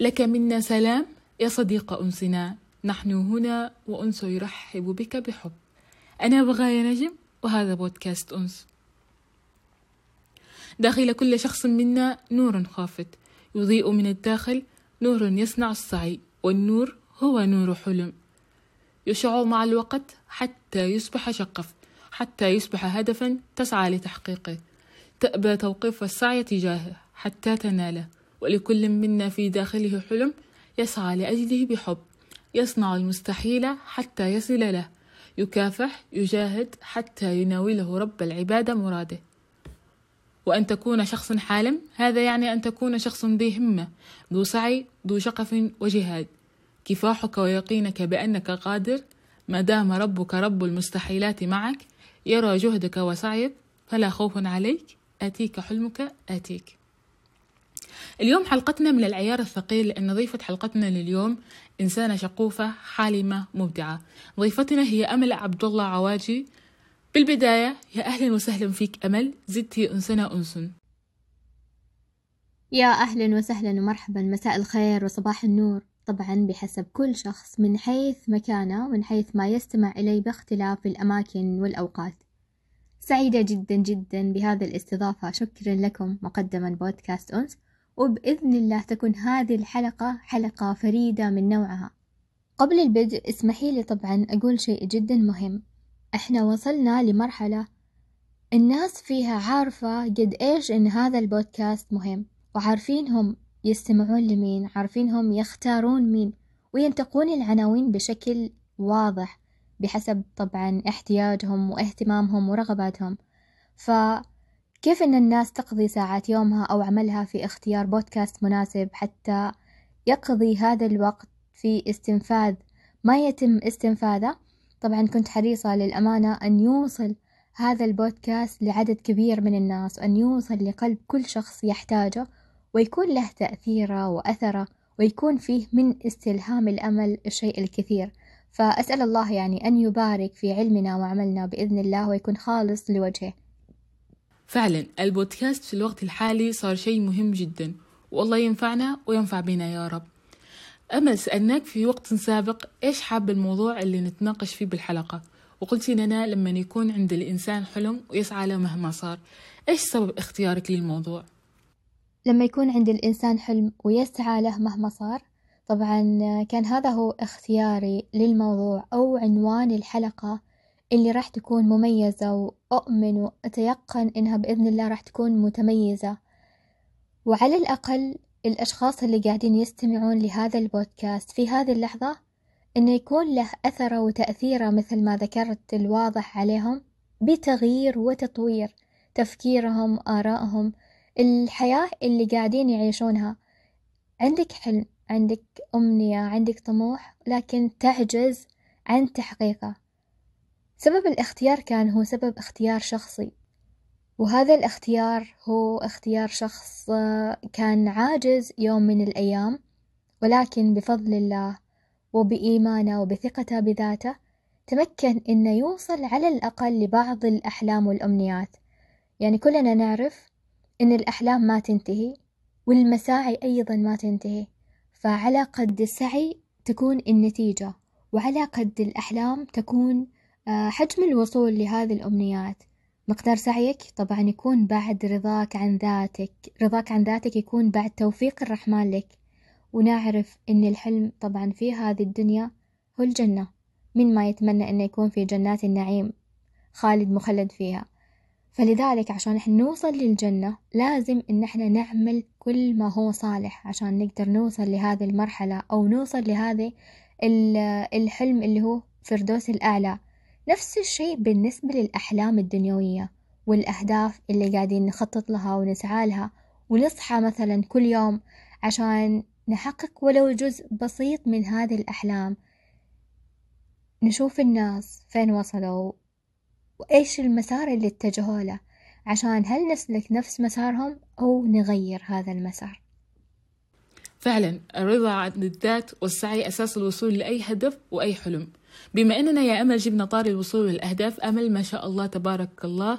لك منا سلام يا صديق أنسنا. نحن هنا وأنس يرحب بك بحب. أنا بغاية نجم وهذا بودكاست أنس. داخل كل شخص منا نور خافت. يضيء من الداخل نور يصنع السعي والنور هو نور حلم. يشع مع الوقت حتى يصبح شقف حتى يصبح هدفا تسعى لتحقيقه. تأبى توقيف السعي تجاهه حتى تناله. ولكل منا في داخله حلم يسعى لأجله بحب يصنع المستحيل حتى يصل له يكافح يجاهد حتى يناوله رب العباد مراده. وأن تكون شخص حالم هذا يعني أن تكون شخص ذي همة ذو سعي ذو شقف وجهاد. كفاحك ويقينك بأنك قادر ما دام ربك رب المستحيلات معك يرى جهدك وسعيك فلا خوف عليك آتيك حلمك آتيك. اليوم حلقتنا من العيار الثقيل لأن ضيفة حلقتنا لليوم إنسانة شقوفة حالمة مبدعة. ضيفتنا هي أمل عبد الله عواجي. بالبداية يا أهلا وسهلا فيك أمل. زدتي أنسنا أنس. يا أهلا وسهلا ومرحبا. مساء الخير وصباح النور. طبعا بحسب كل شخص من حيث مكانه ومن حيث ما يستمع إليه باختلاف الأماكن والأوقات. سعيدة جدا جدا بهذه الاستضافة. شكرا لكم مقدما بودكاست أنس. وبإذن الله تكون هذه الحلقة حلقة فريدة من نوعها. قبل البدء اسمحي لي طبعا أقول شيء جدا مهم. إحنا وصلنا لمرحلة الناس فيها عارفة قد إيش إن هذا البودكاست مهم. وعارفين هم يستمعون لمين عارفين هم يختارون مين وينتقون العناوين بشكل واضح بحسب طبعا احتياجهم واهتمامهم ورغباتهم. فكيف إن الناس تقضي ساعات يومها أو عملها في اختيار بودكاست مناسب حتى يقضي هذا الوقت في استنفاذ؟ ما يتم استنفاذه؟ طبعا كنت حريصة للأمانة أن يوصل هذا البودكاست لعدد كبير من الناس وأن يوصل لقلب كل شخص يحتاجه ويكون له تأثيره وأثره ويكون فيه من استلهام الأمل الشيء الكثير. فأسأل الله يعني أن يبارك في علمنا وعملنا بإذن الله ويكون خالص لوجهه. فعلا البودكاست في الوقت الحالي صار شيء مهم جدا والله ينفعنا وينفع بنا يا رب. أما سألناك في وقت سابق إيش حاب الموضوع اللي نتناقش فيه بالحلقة؟ وقلتي لنا لما يكون عند الإنسان حلم ويسعى له مهما صار إيش سبب اختيارك للموضوع؟ لما يكون عند الإنسان حلم ويسعى له مهما صار طبعا كان هذا هو اختياري للموضوع أو عنوان الحلقة. اللي راح تكون مميزة وأؤمن وأتيقن إنها بإذن الله راح تكون متميزة. وعلى الأقل الأشخاص اللي قاعدين يستمعون لهذا البودكاست في هذه اللحظة إنه يكون له أثره وتأثيره مثل ما ذكرت الواضح عليهم بتغيير وتطوير تفكيرهم آرائهم الحياة اللي قاعدين يعيشونها. عندك حلم عندك أمنية عندك طموح لكن تعجز عن تحقيقه. سبب الاختيار كان هو سبب اختيار شخصي. وهذا الاختيار هو اختيار شخص آه، كان عاجز يوم من الأيام ولكن بفضل الله وبإيمانه وبثقته بذاته تمكن إنه يوصل على الأقل لبعض الأحلام والأمنيات. يعني كلنا نعرف إن الأحلام ما تنتهي والمساعي أيضا ما تنتهي. فعلى قد السعي تكون النتيجة وعلى قد الأحلام تكون حجم الوصول لهذه الأمنيات. مقدار سعيك طبعا يكون بعد رضاك عن ذاتك رضاك عن ذاتك يكون بعد توفيق الرحمن لك. ونعرف إن الحلم طبعا في هذه الدنيا هو الجنة من ما يتمنى إنه يكون في جنات النعيم خالد مخلد فيها. فلذلك عشان إحنا نوصل للجنة لازم إن إحنا نعمل كل ما هو صالح عشان نقدر نوصل لهذه المرحلة أو نوصل لهذه الحلم اللي هو فردوس الأعلى. نفس الشيء بالنسبة للأحلام الدنيوية والأهداف اللي قاعدين نخطط لها ونسعى لها. ونصحى مثلا كل يوم عشان نحقق ولو جزء بسيط من هذه الأحلام. نشوف الناس فين وصلوا وإيش المسار اللي اتجهوا له. عشان هل نسلك نفس مسارهم أو نغير هذا المسار. فعلا الرضا عن الذات والسعي أساس الوصول لأي هدف وأي حلم بما أننا يا أمل جبنا طار الوصول للأهداف أمل ما شاء الله تبارك الله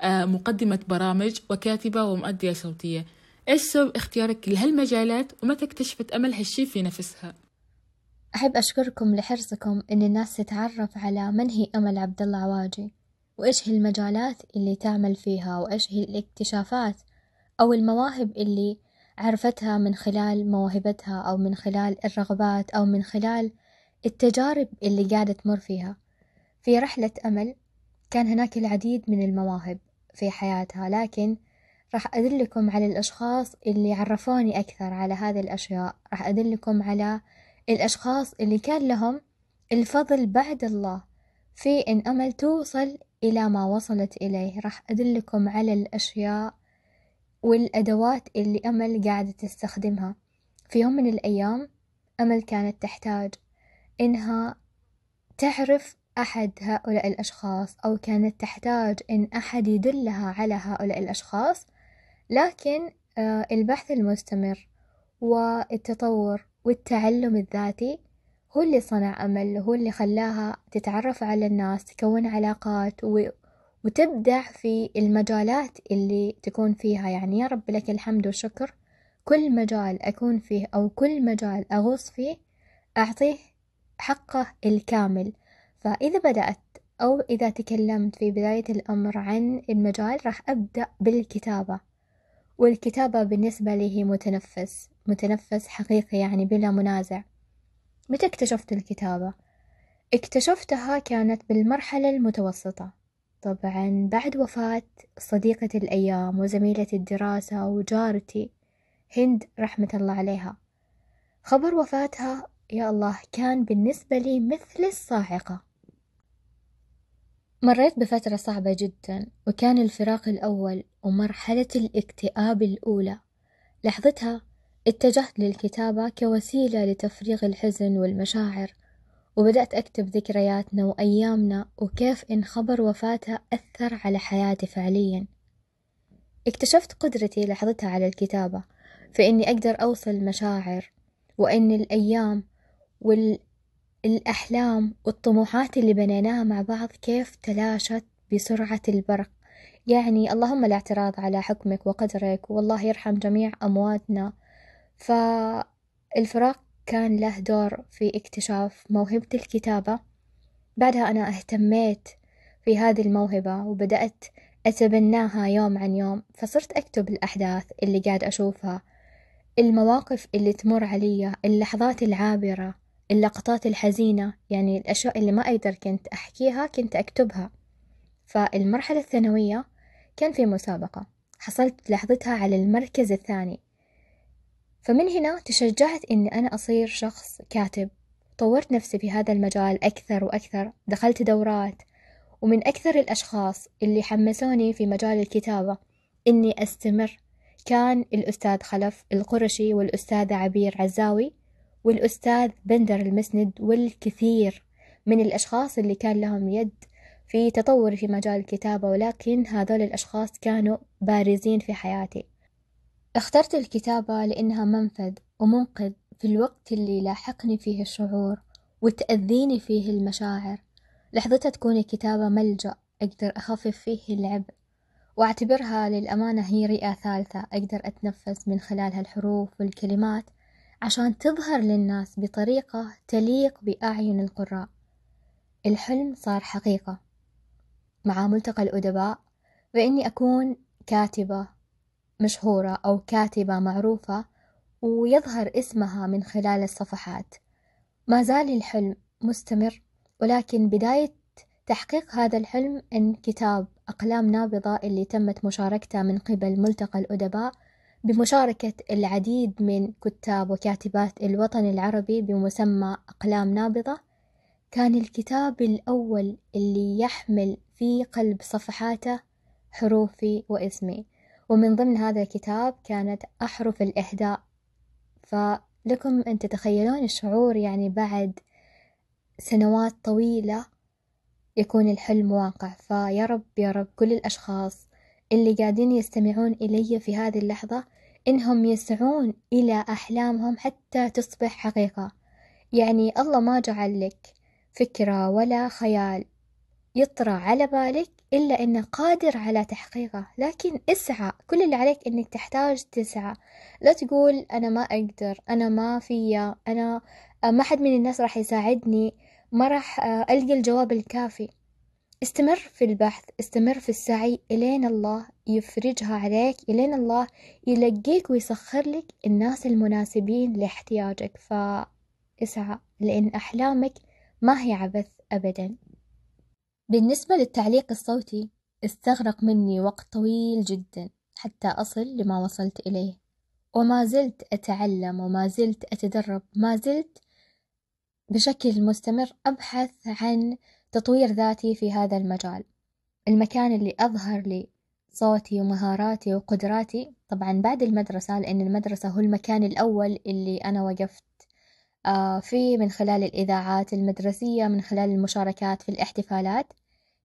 آه، مقدمة برامج وكاتبة ومؤدية صوتية إيش سبب اختيارك لهالمجالات ومتى اكتشفت أمل هالشي في نفسها؟ أحب أشكركم لحرصكم إن الناس تتعرف على من هي أمل عبد الله عواجي وإيش هي المجالات اللي تعمل فيها وإيش هي الاكتشافات أو المواهب اللي عرفتها من خلال موهبتها أو من خلال الرغبات أو من خلال التجارب اللي قاعدة تمر فيها. في رحلة أمل كان هناك العديد من المواهب في حياتها لكن راح أدلكم على الأشخاص اللي عرفوني أكثر على هذه الأشياء. راح أدلكم على الأشخاص اللي كان لهم الفضل بعد الله في إن أمل توصل إلى ما وصلت إليه. راح أدلكم على الأشياء والأدوات اللي أمل قاعدة تستخدمها في يوم من الأيام أمل كانت تحتاج إنها تعرف أحد هؤلاء الأشخاص أو كانت تحتاج إن أحد يدلها على هؤلاء الأشخاص لكن آه، البحث المستمر والتطور والتعلم الذاتي هو اللي صنع أمل هو اللي خلاها تتعرف على الناس تكون علاقات. وتبدع في المجالات اللي تكون فيها يعني يا رب لك الحمد والشكر. كل مجال أكون فيه أو كل مجال أغوص فيه أعطيه حقه الكامل. فإذا بدأت أو إذا تكلمت في بداية الأمر عن المجال راح أبدأ بالكتابة. والكتابة بالنسبة لي هي متنفس. متنفس حقيقي يعني بلا منازع. متى اكتشفت الكتابة؟ اكتشفتها كانت بالمرحلة المتوسطة. طبعا بعد وفاة صديقة الأيام وزميلة الدراسة وجارتي هند رحمة الله عليها خبر وفاتها يا الله كان بالنسبة لي مثل الصاعقة. مريت بفترة صعبة جدا وكان الفراق الأول ومرحلة الاكتئاب الأولى. لحظتها اتجهت للكتابة كوسيلة لتفريغ الحزن والمشاعر. وبدأت أكتب ذكرياتنا وأيامنا وكيف إن خبر وفاتها أثر على حياتي فعليا. اكتشفت قدرتي لحظتها على الكتابة فإني أقدر أوصل مشاعر وإن الأيام والأحلام والطموحات اللي بنيناها مع بعض كيف تلاشت بسرعة البرق. يعني اللهم لا اعتراض على حكمك وقدرك والله يرحم جميع أمواتنا. فالفراق كان له دور في اكتشاف موهبة الكتابة. بعدها أنا اهتميت في هذه الموهبة وبدأت أتبناها يوم عن يوم فصرت أكتب الأحداث اللي قاعد أشوفها المواقف اللي تمر علي اللحظات العابرة اللقطات الحزينة يعني الأشياء اللي ما أقدر كنت أحكيها كنت أكتبها. فالمرحلة الثانوية كان في مسابقة حصلت لحظتها على المركز الثاني. فمن هنا تشجعت إني أنا أصير شخص كاتب. طورت نفسي في هذا المجال أكثر وأكثر. دخلت دورات. ومن أكثر الأشخاص اللي حمسوني في مجال الكتابة إني أستمر. كان الأستاذ خلف القرشي والأستاذة عبير عزاوي والأستاذ بندر المسند والكثير من الأشخاص اللي كان لهم يد في تطوري في مجال الكتابة ولكن هذول الأشخاص كانوا بارزين في حياتي. اخترت الكتابة لأنها منفذ ومنقذ في الوقت اللي يلاحقني فيه الشعور وتأذيني فيه المشاعر. لحظتها تكون الكتابة ملجأ أقدر أخفف فيه العبء وأعتبرها للأمانة هي رئة ثالثة أقدر أتنفس من خلالها الحروف والكلمات عشان تظهر للناس بطريقة تليق بأعين القراء. الحلم صار حقيقة. مع ملتقى الأدباء فإني أكون كاتبة مشهورة أو كاتبة معروفة ويظهر اسمها من خلال الصفحات. ما زال الحلم مستمر ولكن بداية تحقيق هذا الحلم إن كتاب أقلام نابضة اللي تمت مشاركته من قبل ملتقى الأدباء بمشاركة العديد من كتاب وكاتبات الوطن العربي بمسمى أقلام نابضة كان الكتاب الأول اللي يحمل في قلب صفحاته حروفي واسمي. ومن ضمن هذا الكتاب كانت أحرف الإهداء. فلكم أن تتخيلون الشعور يعني بعد سنوات طويلة يكون الحلم واقع. فيا رب يا رب كل الأشخاص اللي قاعدين يستمعون إلي في هذه اللحظة إنهم يسعون إلى أحلامهم حتى تصبح حقيقة. يعني الله ما جعل لك فكرة ولا خيال يطرى على بالك إلا إنه قادر على تحقيقه. لكن اسعى. كل اللي عليك إنك تحتاج تسعى. لا تقول أنا ما أقدر أنا ما فيا أنا ما حد من الناس راح يساعدني ما راح ألقى الجواب الكافي. استمر في البحث استمر في السعي إلين الله يفرجها عليك إلين الله يلقيك ويسخر لك الناس المناسبين لاحتياجك. فاسعى لأن أحلامك ما هي عبث أبدا. بالنسبة للتعليق الصوتي استغرق مني وقت طويل جدا حتى أصل لما وصلت إليه. وما زلت أتعلم وما زلت أتدرب ما زلت بشكل مستمر أبحث عن تطوير ذاتي في هذا المجال. المكان اللي أظهر لي صوتي ومهاراتي وقدراتي طبعا بعد المدرسة لأن المدرسة هو المكان الأول اللي أنا وقفت آه، فيه من خلال الإذاعات المدرسية من خلال المشاركات في الاحتفالات.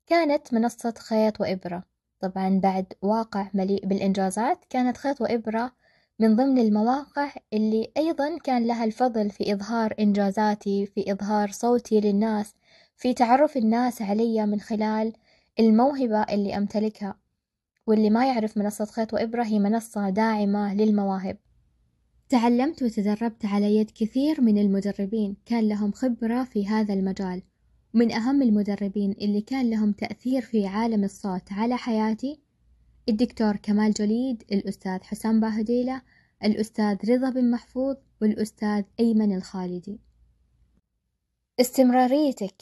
كانت منصة خيط وإبرة. طبعا بعد واقع مليء بالإنجازات كانت خيط وإبرة من ضمن المواقع اللي أيضا كان لها الفضل في إظهار إنجازاتي في إظهار صوتي للناس في تعرف الناس علي من خلال الموهبة اللي أمتلكها. واللي ما يعرف منصة خيط وإبرة هي منصة داعمة للمواهب. تعلمت وتدربت على يد كثير من المدربين. كان لهم خبرة في هذا المجال. ومن أهم المدربين اللي كان لهم تأثير في عالم الصوت على حياتي الدكتور كمال جليد الأستاذ حسام باهديلة الأستاذ رضا بن محفوظ والأستاذ أيمن الخالدي. استمراريتك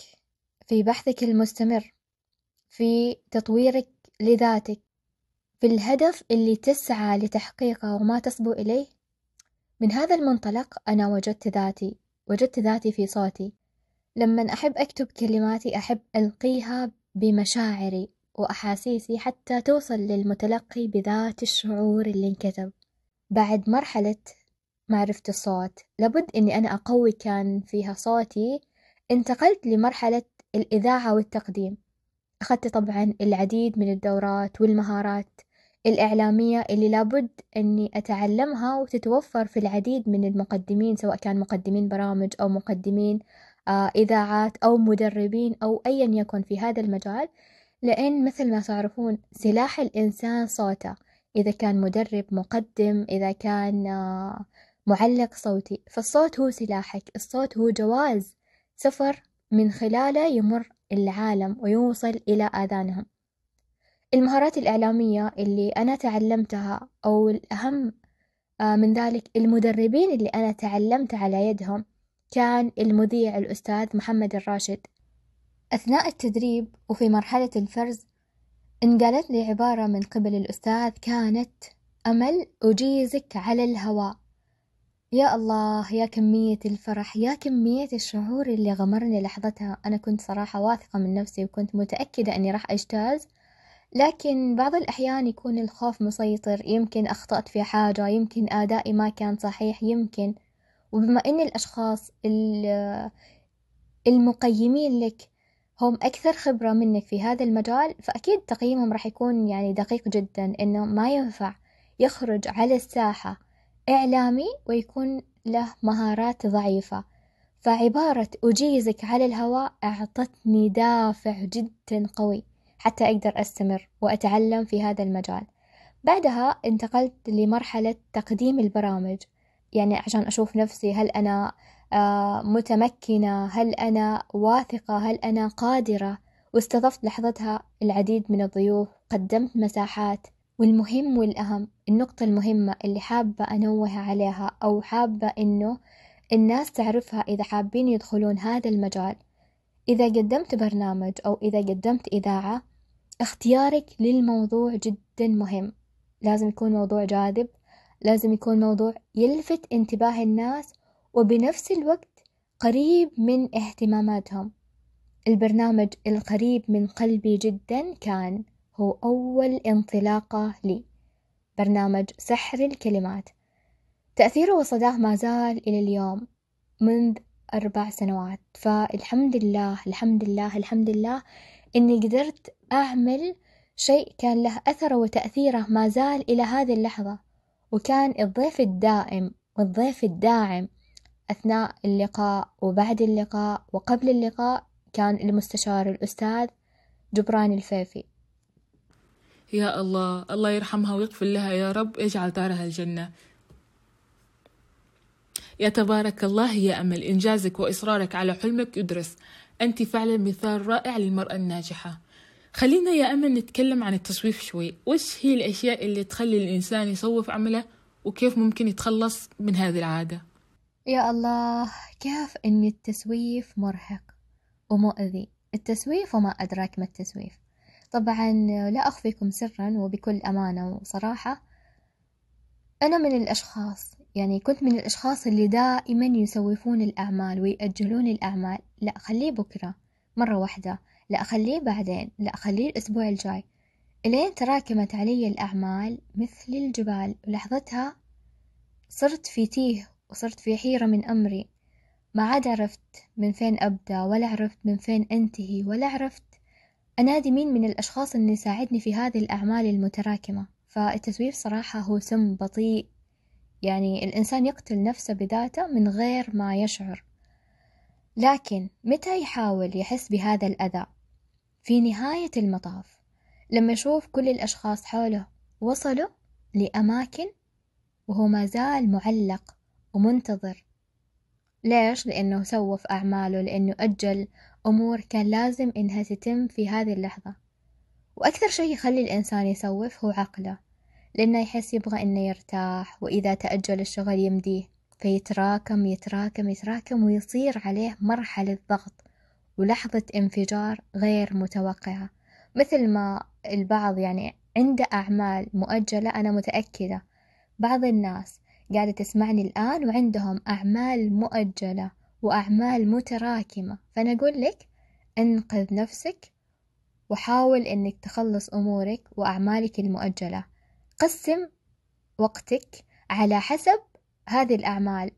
في بحثك المستمر في تطويرك لذاتك في الهدف اللي تسعى لتحقيقه وما تصبو إليه من هذا المنطلق أنا وجدت ذاتي وجدت ذاتي في صوتي. لما أحب أكتب كلماتي أحب ألقيها بمشاعري وأحاسيسي حتى توصل للمتلقي بذات الشعور اللي انكتب. بعد مرحلة معرفة الصوت لابد أني أنا أقوي كان فيها صوتي. انتقلت لمرحلة الإذاعة والتقديم. أخذت طبعا العديد من الدورات والمهارات الإعلامية اللي لابد أني أتعلمها وتتوفر في العديد من المقدمين سواء كان مقدمين برامج أو مقدمين إذاعات أو مدربين أو أيا يكن في هذا المجال لأن مثل ما تعرفون سلاح الإنسان صوته. إذا كان مدرب مقدم إذا كان آه، معلق صوتي فالصوت هو سلاحك الصوت هو جواز سفر من خلاله يمر العالم ويوصل إلى آذانهم. المهارات الإعلامية اللي أنا تعلمتها أو الأهم آه، من ذلك المدربين اللي أنا تعلمت على يدهم كان المذيع الأستاذ محمد الراشد. أثناء التدريب وفي مرحلة الفرز انقالت لي عبارة من قبل الأستاذ كانت أمل أجيزك على الهواء. يا الله يا كمية الفرح يا كمية الشعور اللي غمرني لحظتها. أنا كنت صراحة واثقة من نفسي وكنت متأكدة أني راح أجتاز لكن بعض الأحيان يكون الخوف مسيطر. يمكن أخطأت في حاجة يمكن أدائي ما كان صحيح يمكن وبما أن الأشخاص المقيمين لك هم أكثر خبرة منك في هذا المجال فأكيد تقييمهم راح يكون يعني دقيق جدا إنه ما ينفع يخرج على الساحة إعلامي ويكون له مهارات ضعيفة. فعبارة أجيزك على الهواء أعطتني دافع جدا قوي حتى أقدر أستمر وأتعلم في هذا المجال. بعدها انتقلت لمرحلة تقديم البرامج. يعني عشان أشوف نفسي هل أنا آه، متمكنة؟ هل أنا واثقة؟ هل أنا قادرة؟ واستضفت لحظتها العديد من الضيوف قدمت مساحات. والمهم والأهم النقطة المهمة اللي حابة أنوه عليها أو حابة إنه الناس تعرفها إذا حابين يدخلون هذا المجال. إذا قدمت برنامج أو إذا قدمت إذاعة اختيارك للموضوع جدا مهم. لازم يكون موضوع جاذب لازم يكون موضوع يلفت انتباه الناس وبنفس الوقت قريب من اهتماماتهم. البرنامج القريب من قلبي جدا كان هو أول انطلاقة لي. برنامج سحر الكلمات. تأثيره وصداه ما زال إلى اليوم. منذ أربع سنوات. فالحمد لله الحمد لله الحمد لله إني قدرت أعمل شيء كان له أثره وتأثيره ما زال إلى هذه اللحظة. وكان الضيف الدائم والضيف الداعم أثناء اللقاء وبعد اللقاء وقبل اللقاء كان المستشار الأستاذ جبران الفيفي. يا الله الله يرحمها ويغفر لها يا رب يجعل دارها الجنة. يا تبارك الله يا أمل إنجازك وإصرارك على حلمك يدرس. أنت فعلا مثال رائع للمرأة الناجحة. خلينا يا أمل نتكلم عن التسويف شوي. وش هي الأشياء اللي تخلي الإنسان يصوف عمله؟ وكيف ممكن يتخلص من هذه العادة؟ يا الله كيف إن التسويف مرهق ومؤذي؟ التسويف وما أدراك ما التسويف طبعا لا أخفيكم سرا وبكل أمانة وصراحة أنا من الأشخاص يعني كنت من الأشخاص اللي دائما يسوفون الأعمال ويأجلون الأعمال. لا خليه بكرة مرة واحدة. لا خليه بعدين لا خليه الأسبوع الجاي. إلين تراكمت علي الأعمال مثل الجبال ولحظتها صرت في تيه وصرت في حيرة من أمري. ما عاد عرفت من فين أبدأ ولا عرفت من فين أنتهي ولا عرفت أنادي مين من الأشخاص اللي يساعدني في هذه الأعمال المتراكمة. فالتسويف صراحة هو سم بطيء. يعني الإنسان يقتل نفسه بذاته من غير ما يشعر. لكن متى يحاول يحس بهذا الأذى؟ في نهاية المطاف لما يشوف كل الأشخاص حوله وصلوا لأماكن وهو ما زال معلق ومنتظر. ليش؟ لأنه سوف أعماله لأنه أجل أمور كان لازم إنها تتم في هذه اللحظة. وأكثر شيء يخلي الإنسان يسوف هو عقله لأنه يحس يبغى إنه يرتاح وإذا تأجل الشغل يمديه فيتراكم يتراكم يتراكم ويصير عليه مرحلة ضغط. ولحظة انفجار غير متوقعة مثل ما البعض يعني عنده أعمال مؤجلة أنا متأكدة. بعض الناس قاعدة تسمعني الآن وعندهم أعمال مؤجلة وأعمال متراكمة فأنا أقول لك انقذ نفسك وحاول إنك تخلص أمورك وأعمالك المؤجلة. قسم وقتك على حسب هذه الأعمال.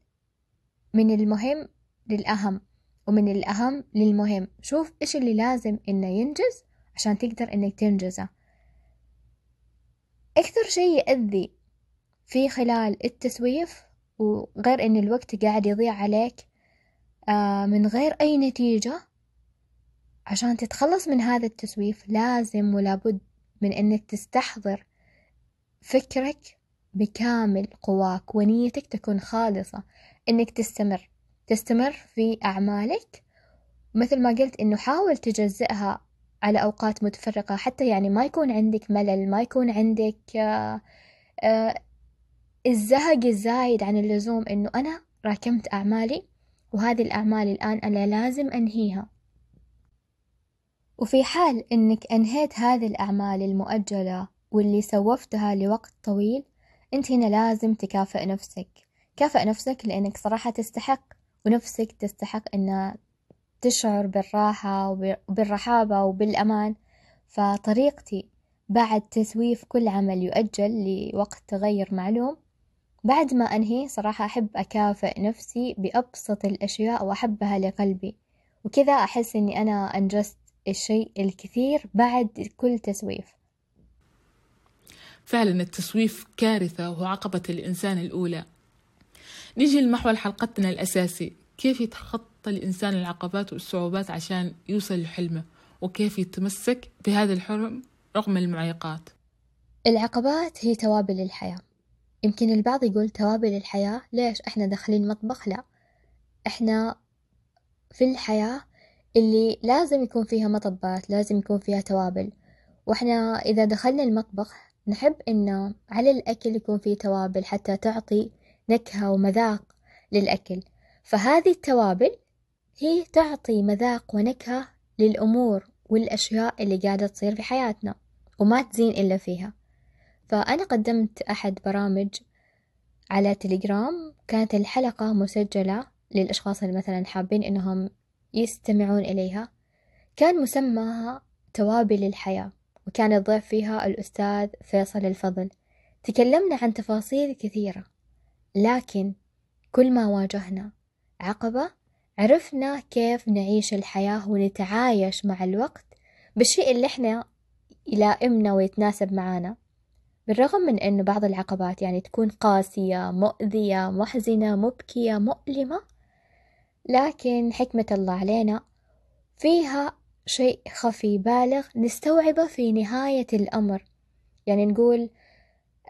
من المهم للأهم. ومن الأهم للمهم شوف إيش اللي لازم إنه ينجز عشان تقدر إنك تنجزه. أكثر شيء يأذي في خلال التسويف وغير إن الوقت قاعد يضيع عليك آه، من غير أي نتيجة عشان تتخلص من هذا التسويف لازم ولابد من إنك تستحضر فكرك بكامل قواك ونيتك تكون خالصة إنك تستمر. تستمر في أعمالك. مثل ما قلت إنه حاول تجزئها على أوقات متفرقة حتى يعني ما يكون عندك ملل ما يكون عندك آه، آه، الزهق الزايد عن اللزوم إنه أنا راكمت أعمالي وهذه الأعمال الآن أنا لازم أنهيها. وفي حال إنك أنهيت هذه الأعمال المؤجلة واللي سوفتها لوقت طويل أنت هنا لازم تكافئ نفسك. كافئ نفسك لأنك صراحة تستحق ونفسك تستحق أن تشعر بالراحة وبالرحابة وبالأمان. فطريقتي بعد تسويف كل عمل يؤجل لوقت غير معلوم. بعد ما أنهي صراحة أحب أكافئ نفسي بأبسط الأشياء وأحبها لقلبي. وكذا أحس إني أنا أنجزت الشيء الكثير بعد كل تسويف. فعلا التسويف كارثة وهو عقبة الإنسان الأولى. نيجي لمحور حلقتنا الأساسي. كيف يتخطى الإنسان العقبات والصعوبات عشان يوصل لحلمه؟ وكيف يتمسك بهذا الحلم رغم المعيقات؟ العقبات هي توابل الحياة. يمكن البعض يقول توابل الحياة ليش إحنا داخلين مطبخ؟ لا. إحنا في الحياة اللي لازم يكون فيها مطبات لازم يكون فيها توابل. وإحنا إذا دخلنا المطبخ نحب إنه على الأكل يكون فيه توابل حتى تعطي نكهة ومذاق للأكل. فهذه التوابل هي تعطي مذاق ونكهة للأمور والأشياء اللي قاعدة تصير في حياتنا وما تزين إلا فيها. فأنا قدمت أحد برامج على تليجرام كانت الحلقة مسجلة للأشخاص اللي مثلا حابين إنهم يستمعون إليها. كان مسماها توابل الحياة وكان الضيف فيها الأستاذ فيصل الفضل. تكلمنا عن تفاصيل كثيرة. لكن كل ما واجهنا عقبة عرفنا كيف نعيش الحياة ونتعايش مع الوقت بالشيء اللي إحنا يلائمنا ويتناسب معانا. بالرغم من أن بعض العقبات يعني تكون قاسية مؤذية محزنة مبكية مؤلمة لكن حكمة الله علينا فيها شيء خفي بالغ نستوعبه في نهاية الأمر. يعني نقول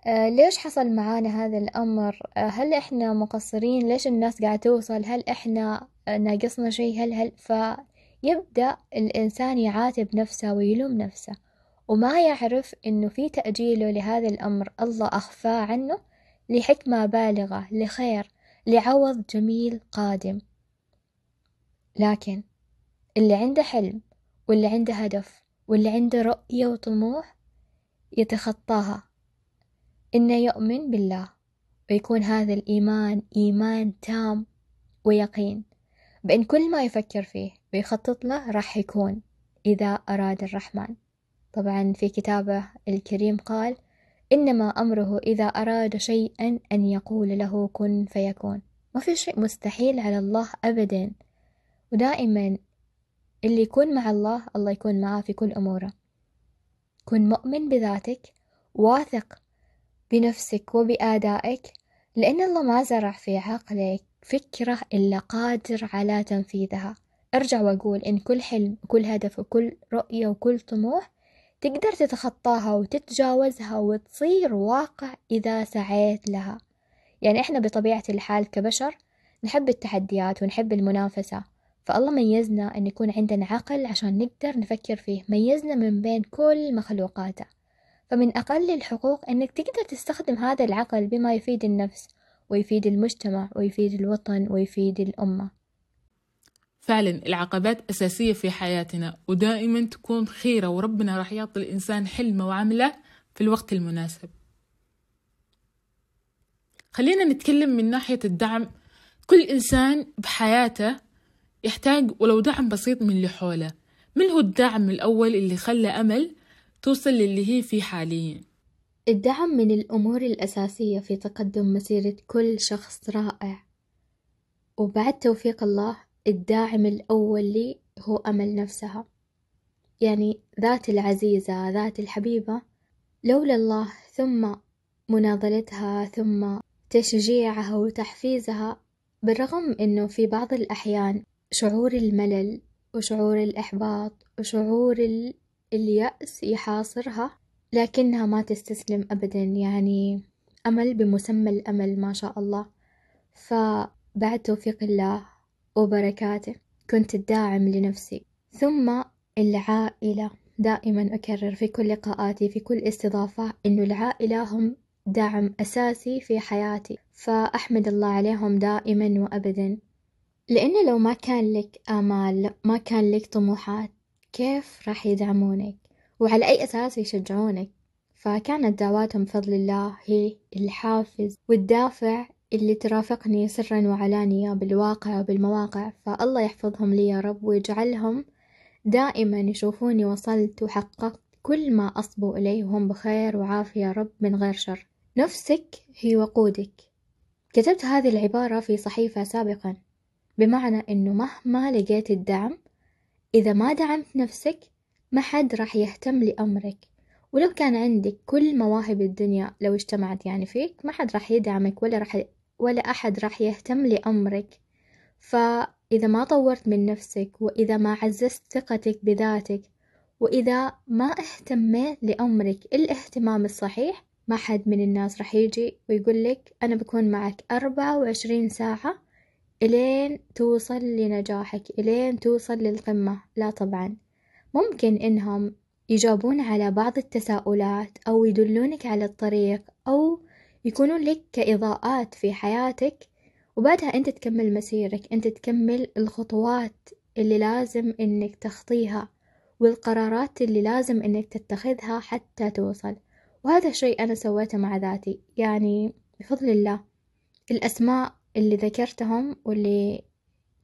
ليش حصل معانا هذا الأمر؟ آه هل إحنا مقصرين؟ ليش الناس قاعدة توصل؟ هل إحنا ناقصنا شيء؟ هل هل؟ فيبدأ الإنسان يعاتب نفسه ويلوم نفسه وما يعرف إنه في تأجيله لهذا الأمر. الله أخفاه عنه لحكمة بالغة لخير لعوض جميل قادم. لكن اللي عنده حلم واللي عنده هدف واللي عنده رؤية وطموح يتخطاها. إنه يؤمن بالله ويكون هذا الإيمان إيمان تام ويقين. بأن كل ما يفكر فيه ويخطط له راح يكون إذا أراد الرحمن. طبعا في كتابه الكريم قال إنما أمره إذا أراد شيئا أن يقول له كن فيكون. ما في شيء مستحيل على الله أبدا. ودائما اللي يكون مع الله الله يكون معاه في كل أموره. كن مؤمن بذاتك واثق بنفسك وبآدائك لأن الله ما زرع في عقلك فكرة إلا قادر على تنفيذها. أرجع وأقول إن كل حلم وكل هدف وكل رؤية وكل طموح تقدر تتخطاها وتتجاوزها وتصير واقع إذا سعيت لها. يعني إحنا بطبيعة الحال كبشر نحب التحديات ونحب المنافسة فالله ميزنا أن يكون عندنا عقل عشان نقدر نفكر فيه ميزنا من بين كل مخلوقاته. فمن أقل الحقوق أنك تقدر تستخدم هذا العقل بما يفيد النفس ويفيد المجتمع ويفيد الوطن ويفيد الأمة. فعلا العقبات أساسية في حياتنا ودائما تكون خيرة وربنا راح يعطي الإنسان حلمه وعمله في الوقت المناسب. خلينا نتكلم من ناحية الدعم. كل إنسان بحياته يحتاج ولو دعم بسيط من اللي حوله. من هو الدعم الأول اللي خلى أمل؟ توصل للي هي فيه حاليا. الدعم من الأمور الأساسية في تقدم مسيرة كل شخص رائع. وبعد توفيق الله الداعم الأول لي هو أمل نفسها. يعني ذات العزيزة ذات الحبيبة. لولا الله ثم مناضلتها ثم تشجيعها وتحفيزها بالرغم أنه في بعض الأحيان شعور الملل وشعور الإحباط وشعور اليأس يحاصرها لكنها ما تستسلم أبدا يعني أمل بمسمى الأمل ما شاء الله. فبعد توفيق الله وبركاته كنت الداعم لنفسي. ثم العائلة دائما أكرر في كل لقاءاتي في كل استضافة إنه العائلة هم دعم أساسي في حياتي. فأحمد الله عليهم دائما وأبدا. لأنه لو ما كان لك آمال ما كان لك طموحات كيف راح يدعمونك وعلى أي أساس يشجعونك. فكانت دعواتهم بفضل الله هي الحافز والدافع اللي ترافقني سرا وعلانية بالواقع وبالمواقع. فالله يحفظهم لي يا رب ويجعلهم دائما يشوفوني وصلت وحققت كل ما أصبوا إليه وهم بخير وعافية يا رب من غير شر. نفسك هي وقودك. كتبت هذه العبارة في صحيفة سابقا بمعنى إنه مهما لقيت الدعم إذا ما دعمت نفسك ما حد راح يهتم لأمرك. ولو كان عندك كل مواهب الدنيا لو اجتمعت يعني فيك ما حد راح يدعمك ولا راح ولا أحد راح يهتم لأمرك. فإذا ما طورت من نفسك وإذا ما عززت ثقتك بذاتك وإذا ما اهتميت لأمرك الاهتمام الصحيح ما حد من الناس راح يجي ويقول لك أنا بكون معك أربعة وعشرين ساعة إلين توصل لنجاحك إلين توصل للقمة. لا طبعا. ممكن إنهم يجاوبون على بعض التساؤلات أو يدلونك على الطريق أو يكونون لك كإضاءات في حياتك وبعدها أنت تكمل مسيرك. أنت تكمل الخطوات اللي لازم إنك تخطيها والقرارات اللي لازم إنك تتخذها حتى توصل. وهذا الشيء أنا سويته مع ذاتي. يعني بفضل الله. الأسماء اللي ذكرتهم واللي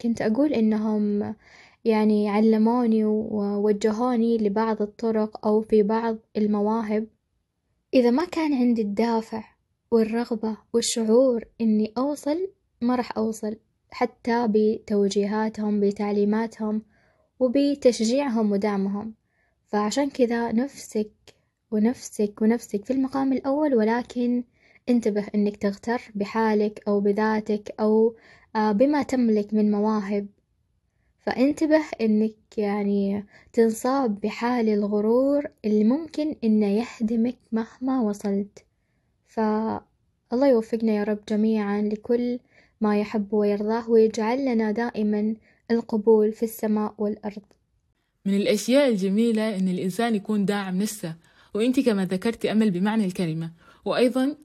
كنت أقول إنهم يعني علموني ووجهوني لبعض الطرق أو في بعض المواهب. إذا ما كان عندي الدافع والرغبة والشعور إني أوصل ما راح أوصل. حتى بتوجيهاتهم بتعليماتهم وبتشجيعهم ودعمهم. فعشان كذا نفسك ونفسك ونفسك في المقام الأول ولكن انتبه إنك تغتر بحالك أو بذاتك أو آه، بما تملك من مواهب. فانتبه إنك يعني تنصاب بحال الغرور اللي ممكن إنه يهدمك مهما وصلت. فالله يوفقنا يا رب جميعا لكل ما يحب ويرضاه ويجعل لنا دائما القبول في السماء والأرض. من الأشياء الجميلة إن الإنسان يكون داعم نفسه وإنت كما ذكرتي أمل بمعنى الكلمة. وأيضا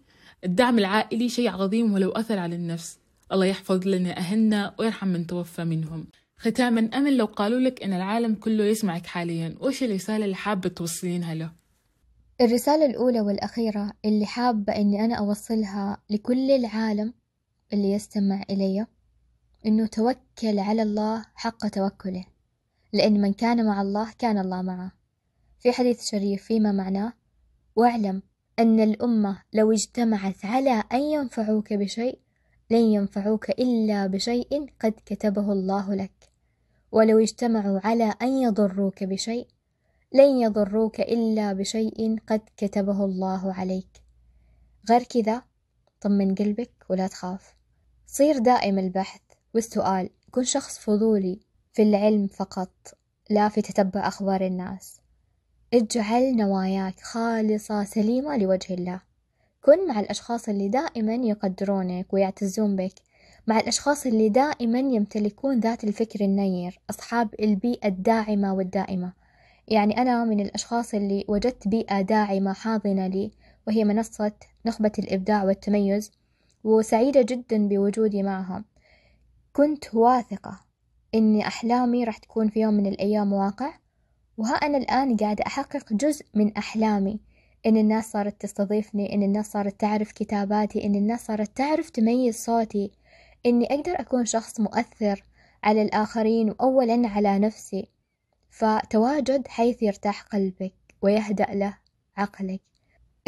الدعم العائلي شيء عظيم ولو أثر على النفس. الله يحفظ لنا أهلنا ويرحم من توفى منهم. ختاما أمل لو قالوا لك إن العالم كله يسمعك حاليا. وش الرسالة اللي حابة توصلينها له؟ الرسالة الأولى والأخيرة اللي حابة إني أنا أوصلها لكل العالم اللي يستمع إلي إنه توكل على الله حق توكله. لأن من كان مع الله كان الله معه. في حديث شريف فيما معناه واعلم أن الأمة لو اجتمعت على أن ينفعوك بشيء لن ينفعوك إلا بشيء قد كتبه الله لك. ولو اجتمعوا على أن يضروك بشيء لن يضروك إلا بشيء قد كتبه الله عليك. غير كذا طمن قلبك ولا تخاف. صير دائم البحث والسؤال كن شخص فضولي في العلم فقط لا في تتبع أخبار الناس. اجعل نواياك خالصة سليمة لوجه الله. كن مع الأشخاص اللي دائما يقدرونك ويعتزون بك. مع الأشخاص اللي دائما يمتلكون ذات الفكر النير أصحاب البيئة الداعمة والدائمة. يعني أنا من الأشخاص اللي وجدت بيئة داعمة حاضنة لي وهي منصة نخبة الإبداع والتميز وسعيدة جدا بوجودي معهم. كنت واثقة إن أحلامي راح تكون في يوم من الأيام واقع وها أنا الآن قاعدة أحقق جزء من أحلامي. إن الناس صارت تستضيفني إن الناس صارت تعرف كتاباتي إن الناس صارت تعرف تميز صوتي. إني أقدر أكون شخص مؤثر على الآخرين وأولا على نفسي. فتواجد حيث يرتاح قلبك ويهدأ له عقلك.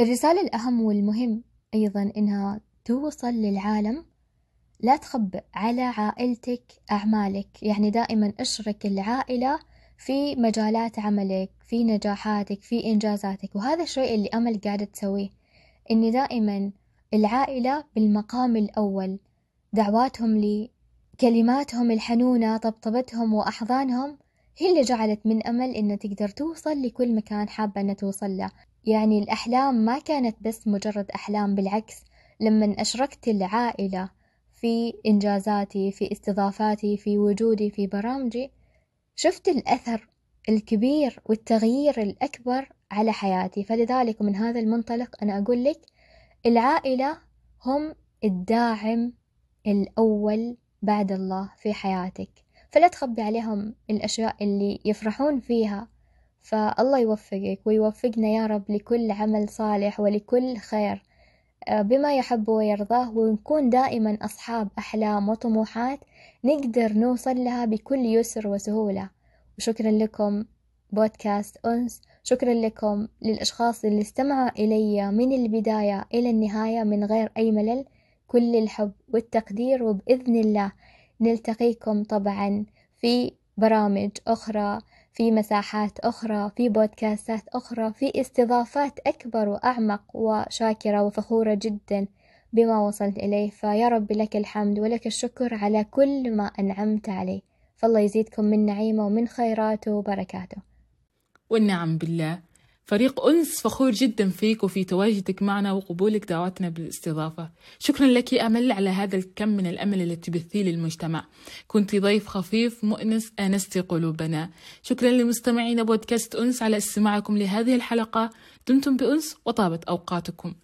الرسالة الأهم والمهم أيضا إنها توصل للعالم. لا تخبئ على عائلتك أعمالك. يعني دائما أشرك العائلة في مجالات عملك في نجاحاتك في إنجازاتك وهذا الشيء اللي أمل قاعدة تسويه. إني دائما العائلة بالمقام الأول دعواتهم لي كلماتهم الحنونة طبطبتهم وأحضانهم هي اللي جعلت من أمل إنها تقدر توصل لكل مكان حابة إنها توصل له. يعني الأحلام ما كانت بس مجرد أحلام بالعكس لما أشركت العائلة في إنجازاتي في استضافاتي في وجودي في برامجي شفت الأثر الكبير والتغيير الأكبر على حياتي فلذلك من هذا المنطلق أنا أقول لك العائلة هم الداعم الأول بعد الله في حياتك. فلا تخبي عليهم الأشياء اللي يفرحون فيها فالله يوفقك ويوفقنا يا رب لكل عمل صالح ولكل خير آه، بما يحب ويرضاه ونكون دائما أصحاب أحلام وطموحات نقدر نوصل لها بكل يسر وسهولة. وشكرا لكم بودكاست أنس. شكرا لكم للأشخاص اللي استمعوا إلي من البداية إلى النهاية من غير أي ملل. كل الحب والتقدير وبإذن الله نلتقيكم طبعا في برامج أخرى في مساحات أخرى في بودكاستات أخرى في استضافات أكبر وأعمق وشاكرة وفخورة جدا. بما وصلت إليه فيا رب لك الحمد ولك الشكر على كل ما أنعمت عليه. فالله يزيدكم من نعيمه ومن خيراته وبركاته. والنعم بالله. فريق أنس فخور جدا فيك وفي تواجدك معنا وقبولك دعوتنا بالاستضافة. شكرا لك أمل على هذا الكم من الأمل التي تبثيه للمجتمع. كنت ضيف خفيف مؤنس آنست قلوبنا. شكرا لمستمعين بودكاست أنس على استماعكم لهذه الحلقة. دمتم بأنس وطابت أوقاتكم.